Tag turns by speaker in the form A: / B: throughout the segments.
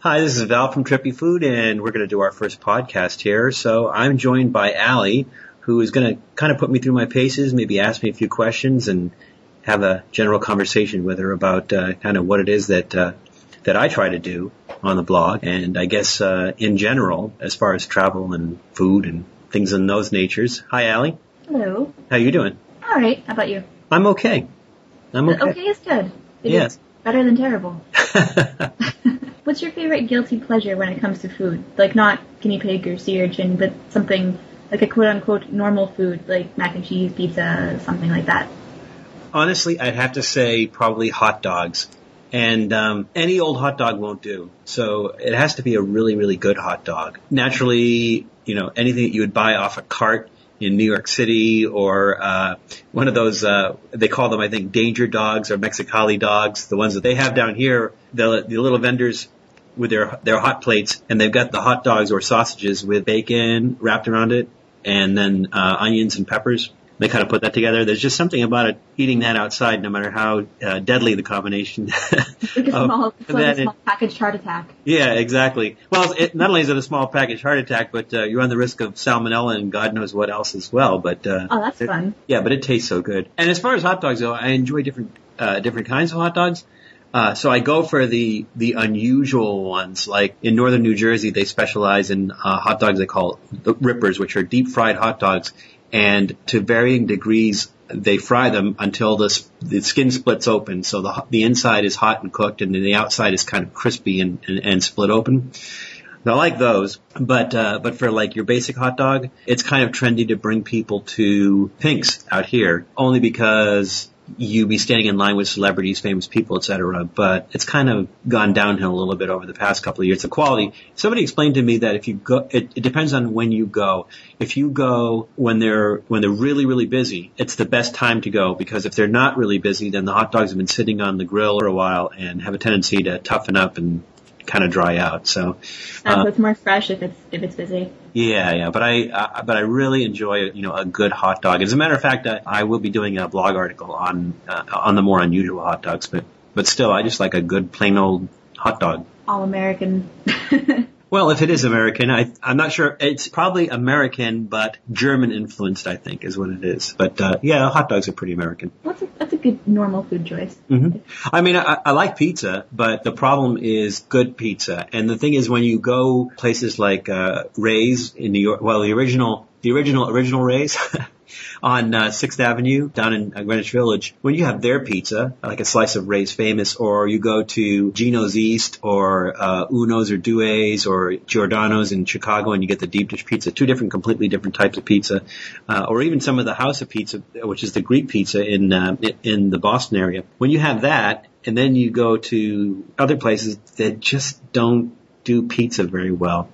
A: Hi, this is Val from Trippy Food, and we're going to do our first podcast here. So I'm joined by Alie, who is going to kind of put me through my paces, maybe ask me a few questions, and have a general conversation with her about uh, kind of what it is that uh, that I try to do on the blog, and I guess uh, in general, as far as travel and food and things in those natures. Hi, Alie.
B: Hello.
A: How you doing?
B: All right. How about you?
A: I'm okay. I'm okay.
B: Okay is good. It
A: Yes.
B: is better than terrible. What's your favorite guilty pleasure when it comes to food? Like not guinea pig or sea urchin, but something like a quote unquote normal food, like mac and cheese, pizza, something like that.
A: Honestly, I'd have to say probably hot dogs. And um, any old hot dog won't do. So it has to be a really, really good hot dog. Naturally, you know, anything that you would buy off a cart in New York City or uh, one of those, uh, they call them, I think, danger dogs or Mexicali dogs, the ones that they have down here, the, the little vendors with their, their hot plates, and they've got the hot dogs or sausages with bacon wrapped around it, and then uh, onions and peppers. They kind of put that together. There's just something about it, eating that outside, no matter how uh, deadly the combination.
B: It's like a small, it's like a small packaged heart attack.
A: yeah, exactly. Well, it, not only is it a small package heart attack, but uh, you run the risk of salmonella and God knows what else as well. But uh,
B: Oh, that's
A: it-
B: fun.
A: yeah, but it tastes so good. And as far as hot dogs go, I enjoy different uh, different kinds of hot dogs. Uh, so I go for the the unusual ones. Like in northern New Jersey, they specialize in uh, hot dogs they call the rippers, which are deep fried hot dogs, and to varying degrees they fry them until the the skin splits open. So the the inside is hot and cooked, and then the outside is kind of crispy and, and, and split open. I like those, but uh, but for like your basic hot dog, it's kind of trendy to bring people to Pink's out here, only because you be standing in line with celebrities, famous people, etc. But it's kind of gone downhill a little bit over the past couple of years. The quality. Somebody explained to me that if you go, it, it depends on when you go. If you go when they're when they're really really busy, it's the best time to go because if they're not really busy, then the hot dogs have been sitting on the grill for a while and have a tendency to toughen up and kind of dry out. So
B: Uh,
A: Uh,
B: so it's more fresh if it's if it's busy.
A: yeah, yeah, but I, uh, but I really enjoy, you know, a good hot dog. As a matter of fact, I, I will be doing a blog article on, uh, on the more unusual hot dogs, but, but still, I just like a good plain old hot dog.
B: All American.
A: Well, if it is American, I, I'm not sure. It's probably American, but German influenced, I think, is what it is. But, uh, yeah, hot dogs are pretty American.
B: What's a, that's a good normal food choice.
A: hmm I mean, I, I like pizza, but the problem is good pizza. And the thing is, when you go places like uh, Ray's in New York, well, the original, the original, original Ray's on uh, Sixth Avenue down in uh, Greenwich Village, when you have their pizza, like a slice of Ray's Famous, or you go to Gino's East, or uh, Uno's or Due's, or Giordano's in Chicago, and you get the deep dish pizza, two different, completely different types of pizza, uh, or even some of the House of Pizza, which is the Greek pizza in uh, in the Boston area. When you have that, and then you go to other places that just don't do pizza very well,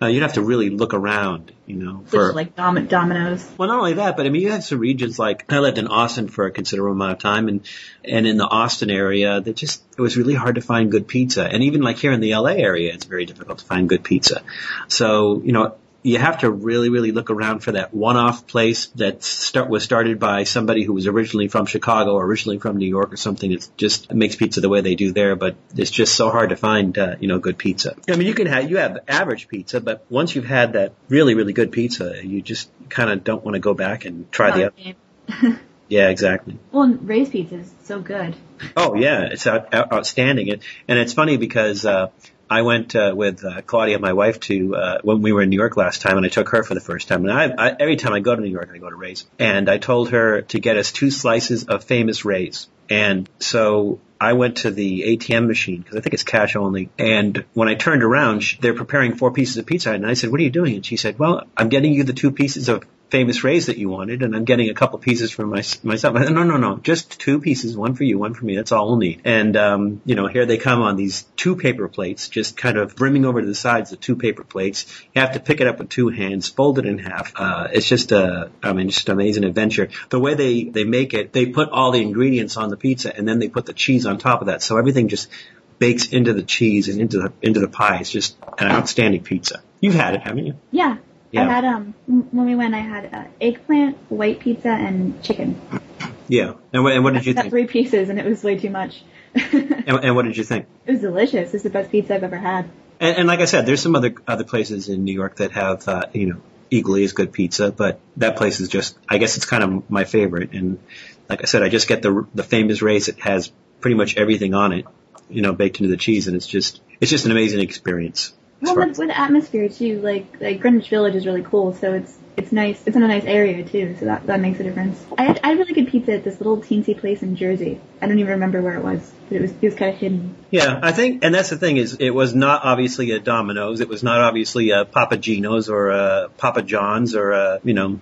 A: uh, you'd have to really look around, you know, for
B: Just like Dom- Domino's.
A: well, not only that, but I mean, you have some regions like I lived in Austin for a considerable amount of time, and and in the Austin area, that just it was really hard to find good pizza, and even like here in the LA area, it's very difficult to find good pizza. So you know. You have to really, really look around for that one-off place that start was started by somebody who was originally from Chicago or originally from New York or something that just makes pizza the way they do there. But it's just so hard to find, uh, you know, good pizza. I mean, you can have you have average pizza, but once you've had that really, really good pizza, you just kind of don't want to go back and try the other. Yeah, exactly.
B: well, and Ray's pizza is so good.
A: Oh yeah, it's out, out, outstanding. And, and it's funny because, uh, I went, uh, with, uh, Claudia, my wife, to, uh, when we were in New York last time and I took her for the first time. And I, I, every time I go to New York, I go to Ray's. And I told her to get us two slices of famous Ray's. And so I went to the ATM machine because I think it's cash only. And when I turned around, sh they're preparing four pieces of pizza. And I said, what are you doing? And she said, well, I'm getting you the two pieces of famous Rays that you wanted, and I'm getting a couple pieces for my, myself. Said, no, no, no, just two pieces, one for you, one for me. That's all we'll need. And, um, you know, here they come on these two paper plates, just kind of brimming over to the sides of two paper plates. You have to pick it up with two hands, fold it in half. Uh, it's just a, I mean, just an amazing adventure. The way they, they make it, they put all the ingredients on the pizza and then they put the cheese on top of that. So everything just bakes into the cheese and into the, into the pie. It's just an outstanding pizza. You've had it, haven't you?
B: Yeah.
A: Yeah.
B: I had um when we went, I had uh, eggplant, white pizza, and chicken.
A: Yeah. And what, and what did you
B: Got
A: think?
B: three pieces, and it was way too much.
A: And, and what did you think?
B: It was delicious. It's the best pizza I've ever had.
A: And, and like I said, there's some other other places in New York that have uh, you know equally as good pizza, but that place is just I guess it's kind of my favorite. And like I said, I just get the the famous Ray's. It has pretty much everything on it, you know, baked into the cheese, and it's just it's just an amazing experience.
B: Well, with, with atmosphere too, like like Greenwich Village is really cool, so it's it's nice. It's in a nice area too, so that that makes a difference. I had, I had really good pizza at this little teensy place in Jersey. I don't even remember where it was, but it was it was kind of hidden.
A: Yeah, I think, and that's the thing is, it was not obviously a Domino's. It was not obviously a Papa Gino's or a Papa John's or a you know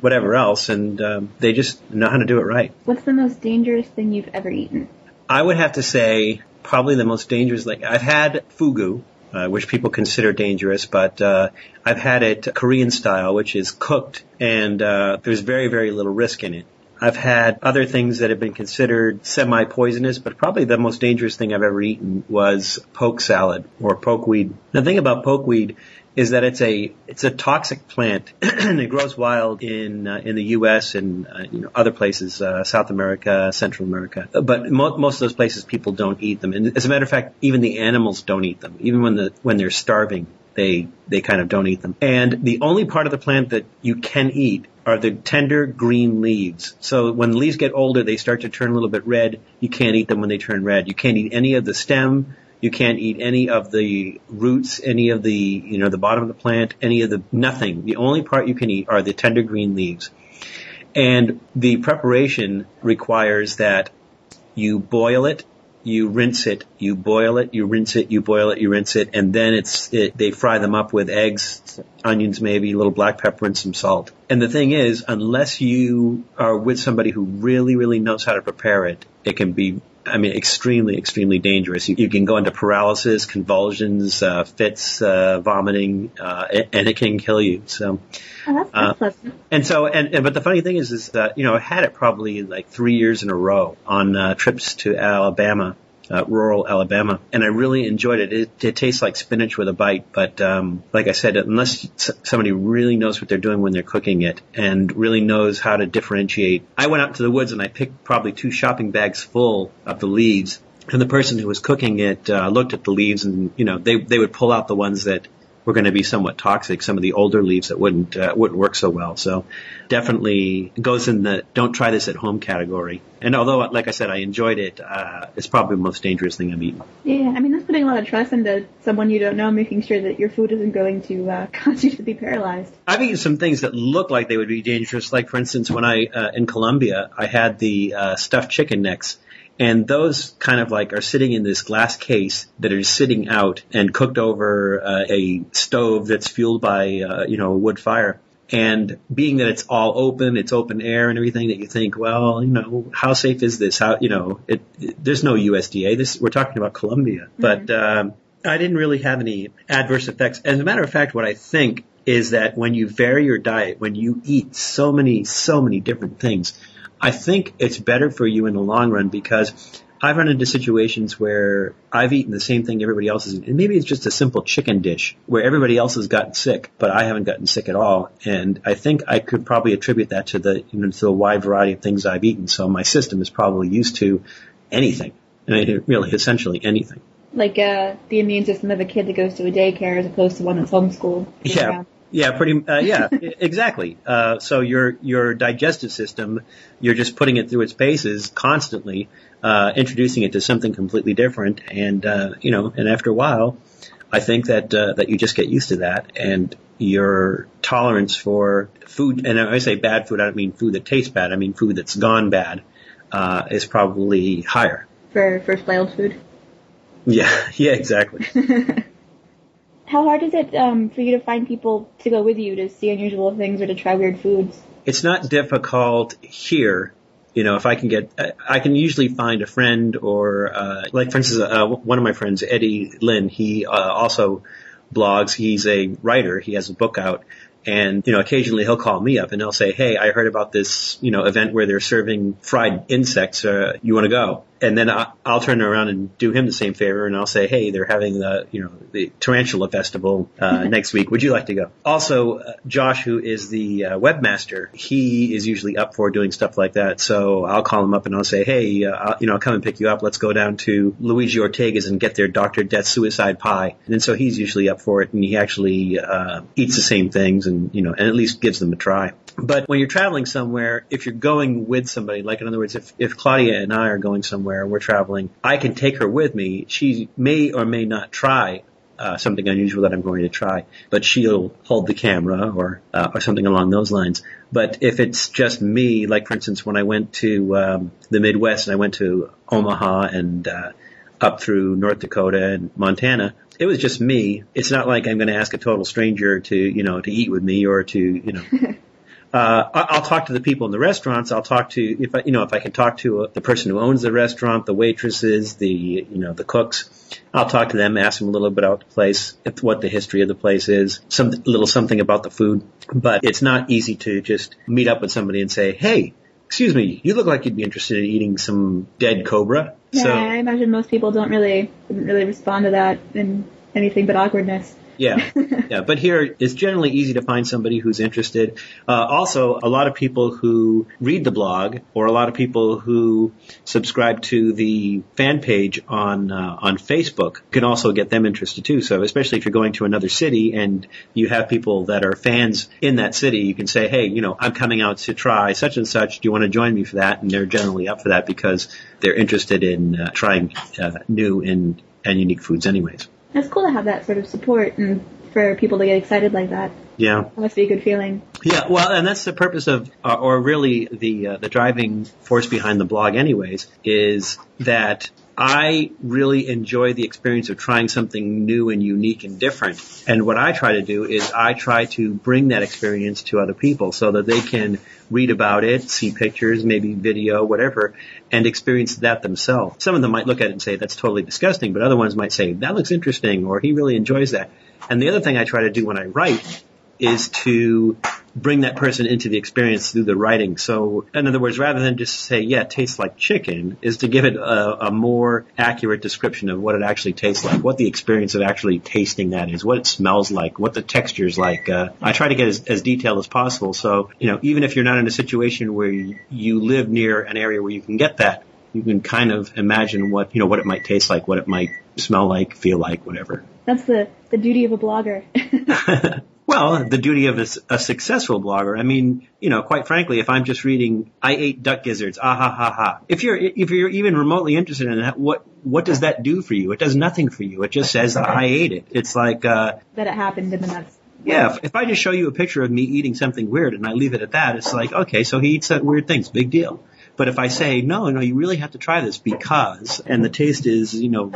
A: whatever else, and um, they just know how to do it right.
B: what's the most dangerous thing you've ever eaten?
A: I would have to say probably the most dangerous. Like I've had fugu, uh, which people consider dangerous, but uh, I've had it Korean style, which is cooked, and uh, there's very very little risk in it. I've had other things that have been considered semi-poisonous, but probably the most dangerous thing I've ever eaten was poke salad or pokeweed. The thing about pokeweed is that it's a it's a toxic plant and it grows wild in uh, in the U.S. and uh, you know other places, uh, South America, Central America. But mo- most of those places people don't eat them. And as a matter of fact, even the animals don't eat them. Even when the when they're starving, they they kind of don't eat them. And the only part of the plant that you can eat are the tender green leaves. So when the leaves get older, they start to turn a little bit red. You can't eat them when they turn red. You can't eat any of the stem. You can't eat any of the roots, any of the, you know, the bottom of the plant, any of the, nothing. The only part you can eat are the tender green leaves. And the preparation requires that you boil it, you rinse it, you boil it, you rinse it, you boil it, you rinse it, and then it's, it, they fry them up with eggs, onions maybe, a little black pepper and some salt. And the thing is, unless you are with somebody who really, really knows how to prepare it, it can be I mean, extremely, extremely dangerous. You, you can go into paralysis, convulsions, uh, fits, uh, vomiting, uh, and, it can kill you. So,
B: Oh, that's,
A: Uh, and so, and, and but the funny thing is, is that you know I had it probably like three years in a row on uh, trips to Alabama, uh, rural Alabama, and I really enjoyed it. It, it tastes like spinach with a bite, but um, like I said, unless somebody really knows what they're doing when they're cooking it and really knows how to differentiate, I went out to the woods and I picked probably two shopping bags full of the leaves. And the person who was cooking it uh, looked at the leaves, and you know they they would pull out the ones that were going to be somewhat toxic. Some of the older leaves that wouldn't uh, wouldn't work so well. So definitely goes in the don't try this at home category. And although, like I said, I enjoyed it, uh, it's probably the most dangerous thing I've eaten.
B: Yeah, I mean that's putting a lot of trust into someone you don't know, making sure that your food isn't going to uh, cause you to be paralyzed.
A: I've eaten some things that look like they would be dangerous. Like for instance, when I uh, in Colombia, I had the uh, stuffed chicken necks. And those kind of like are sitting in this glass case that are sitting out and cooked over uh, a stove that's fueled by, uh, you know, a wood fire. And being that it's all open, it's open air and everything that you think, well, you know, how safe is this? How, you know, it, it there's no USDA. This, we're talking about Colombia, but, um, I didn't really have any adverse effects. As a matter of fact, what I think is that when you vary your diet, when you eat so many, so many different things, I think it's better for you in the long run because I've run into situations where I've eaten the same thing everybody else has eaten. And maybe it's just a simple chicken dish where everybody else has gotten sick, but I haven't gotten sick at all. And I think I could probably attribute that to the, you know, to the wide variety of things I've eaten. So my system is probably used to anything. I mean, really, essentially anything.
B: Like uh, the immune system of a kid that goes to a daycare as opposed to one that's homeschooled.
A: Yeah. Yeah, pretty. Uh, yeah, exactly. Uh, so your your digestive system, you're just putting it through its paces constantly, uh, introducing it to something completely different, and uh, you know, and after a while, I think that uh, that you just get used to that, and your tolerance for food, and when I say bad food, I don't mean food that tastes bad. I mean food that's gone bad, uh, is probably higher.
B: for for spoiled food.
A: Yeah, yeah, exactly.
B: How hard is it um, for you to find people to go with you to see unusual things or to try weird foods?
A: it's not difficult here. You know, if I can get, I- can usually find a friend or, uh, like for instance, uh, one of my friends, Eddie Lynn, he, uh, also blogs. He's a writer. He has a book out. And, you know, occasionally he'll call me up and he'll say, Hey, I heard about this, you know, event where they're serving fried insects. Uh, you want to go? And then I, I'll turn around and do him the same favor, and I'll say, "Hey, they're having the you know the Tarantula Festival uh, next week. Would you like to go?" Also, uh, Josh, who is the uh, webmaster, he is usually up for doing stuff like that. So I'll call him up and I'll say, "Hey, uh, I'll, you know, I'll come and pick you up. Let's go down to Luigi Ortega's and get their Doctor Death Suicide Pie." And so he's usually up for it, and he actually uh, eats the same things, and you know, and at least gives them a try. But when you're traveling somewhere, if you're going with somebody, like in other words, if, if Claudia and I are going somewhere and we're traveling, I can take her with me. She may or may not try uh, something unusual that I'm going to try, but she'll hold the camera or uh, or something along those lines. But if it's just me, like for instance, when I went to um, the Midwest and I went to Omaha and uh, up through North Dakota and Montana, it was just me. It's not like I'm going to ask a total stranger to you know to eat with me or to you know. uh, I- I'll talk to the people in the restaurants. I'll talk to if I, you know, if I can talk to uh the person who owns the restaurant, the waitresses, the, you know, the cooks. I'll talk to them, ask them a little bit about the place, if- what the history of the place is, some little something about the food. But it's not easy to just meet up with somebody and say, "Hey, excuse me, you look like you'd be interested in eating some dead cobra."
B: Yeah,
A: So
B: I imagine most people don't really wouldn't really respond to that in anything but awkwardness.
A: Yeah, yeah. But here, it's generally easy to find somebody who's interested. Uh, also, a lot of people who read the blog, or a lot of people who subscribe to the fan page on uh, on Facebook, can also get them interested too. So, especially if you're going to another city and you have people that are fans in that city, you can say, "Hey, you know, I'm coming out to try such and such. Do you want to join me for that?" And they're generally up for that because they're interested in uh, trying uh, new and and unique foods, anyways.
B: It's cool to have that sort of support and for people to get excited like that.
A: Yeah.
B: That must be a good feeling.
A: Yeah, well, and that's the purpose of, uh, or really the uh, the driving force behind the blog, anyways, is that I really enjoy the experience of trying something new and unique and different. And what I try to do is I try to bring that experience to other people so that they can read about it, see pictures, maybe video, whatever, and experience that themselves. Some of them might look at it and say that's totally disgusting, but other ones might say that looks interesting or he really enjoys that. And the other thing I try to do when I write is to bring that person into the experience through the writing. So, in other words, rather than just say, yeah, it tastes like chicken, is to give it a, a more accurate description of what it actually tastes like, what the experience of actually tasting that is, what it smells like, what the texture is like. Uh, I try to get as, as detailed as possible. So, you know, even if you're not in a situation where you, you live near an area where you can get that, you can kind of imagine what, you know, what it might taste like, what it might smell like, feel like, whatever.
B: That's the, the duty of a blogger.
A: Well, the duty of a, s- a successful blogger. I mean, you know, quite frankly, if I'm just reading, I ate duck gizzards, ah ha ha ha. If you're, if you're even remotely interested in that, what, what does that do for you? It does nothing for you. It just says, I ate it. It's like, uh,
B: that it happened in the that's
A: yeah, if, if I just show you a picture of me eating something weird and I leave it at that, it's like, okay, so he eats uh, weird things, big deal. But if I say, no, no, you really have to try this because, and the taste is, you know,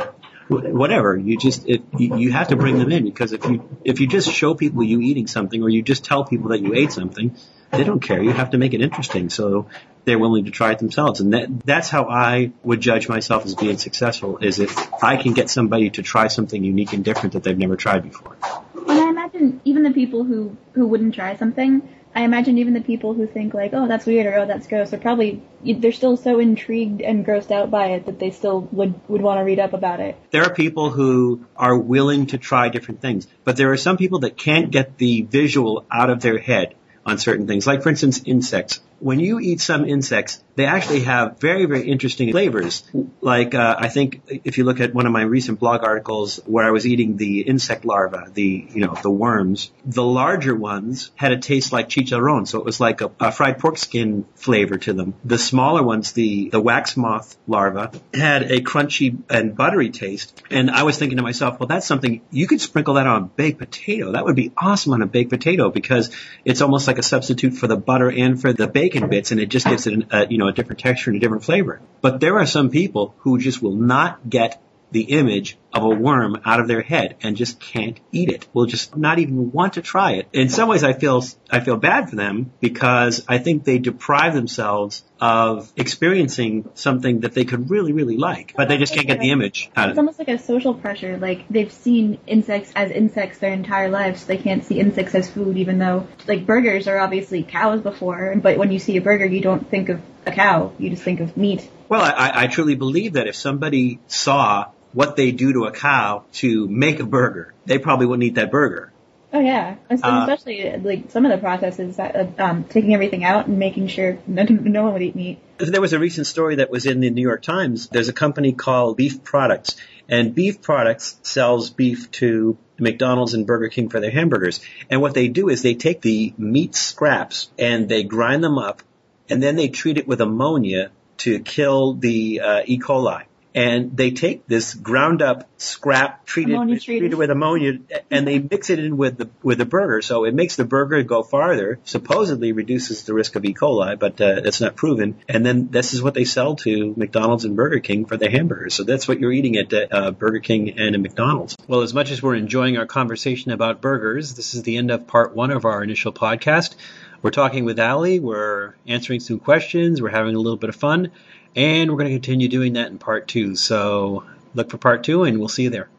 A: whatever, you just, it, you you have to bring them in because if you, if you just show people you eating something or you just tell people that you ate something, they don't care. You have to make it interesting. So they're willing to try it themselves. And that, that's how I would judge myself as being successful is if I can get somebody to try something unique and different that they've never tried before.
B: And I imagine even the people who, who wouldn't try something, I imagine even the people who think like, oh, that's weird or oh, that's gross, are probably, they're still so intrigued and grossed out by it that they still would, would want to read up about it.
A: there are people who are willing to try different things, but there are some people that can't get the visual out of their head on certain things. Like for instance, insects. When you eat some insects, they actually have very, very interesting flavors. Like, uh, I think if you look at one of my recent blog articles where I was eating the insect larvae, the, you know, the worms, the larger ones had a taste like chicharron. So it was like a, a fried pork skin flavor to them. The smaller ones, the, the wax moth larva had a crunchy and buttery taste. And I was thinking to myself, well, that's something you could sprinkle that on a baked potato. That would be awesome on a baked potato because it's almost like a substitute for the butter and for the bacon bits and it just gives it an, a, you know, a different texture and a different flavor. But there are some people who just will not get the image of a worm out of their head and just can't eat it. Will just not even want to try it. In some ways I feel, I feel bad for them because I think they deprive themselves of experiencing something that they could really, really like, but they just can't get the image out
B: It's
A: of it.
B: It's almost like a social pressure. Like they've seen insects as insects their entire lives, so they can't see insects as food. Even though, like burgers are obviously cows before, but when you see a burger, you don't think of a cow. You just think of meat.
A: Well, I, I truly believe that if somebody saw what they do to a cow to make a burger, they probably wouldn't eat that burger.
B: Oh yeah, especially uh, like some of the processes, uh, um, taking everything out and making sure no, no one would eat meat.
A: There was a recent story that was in the New York Times. There's a company called Beef Products, and Beef Products sells beef to McDonald's and Burger King for their hamburgers. And what they do is they take the meat scraps and they grind them up, and then they treat it with ammonia to kill the uh, E. coli and they take this ground up scrap treated with, treated with ammonia and they mix it in with the with the burger. So it makes the burger go farther supposedly reduces the risk of E. coli but uh, that's not proven. And then this is what they sell to McDonald's and Burger King for their hamburgers. So that's what you're eating at uh, Burger King and at McDonald's. Well as much as we're enjoying our conversation about burgers this is the end of part 1 of our initial podcast. We're talking with Alie. We're answering some questions. We're having a little bit of fun and we're going to continue doing that in part two. So look for part two, and we'll see you there.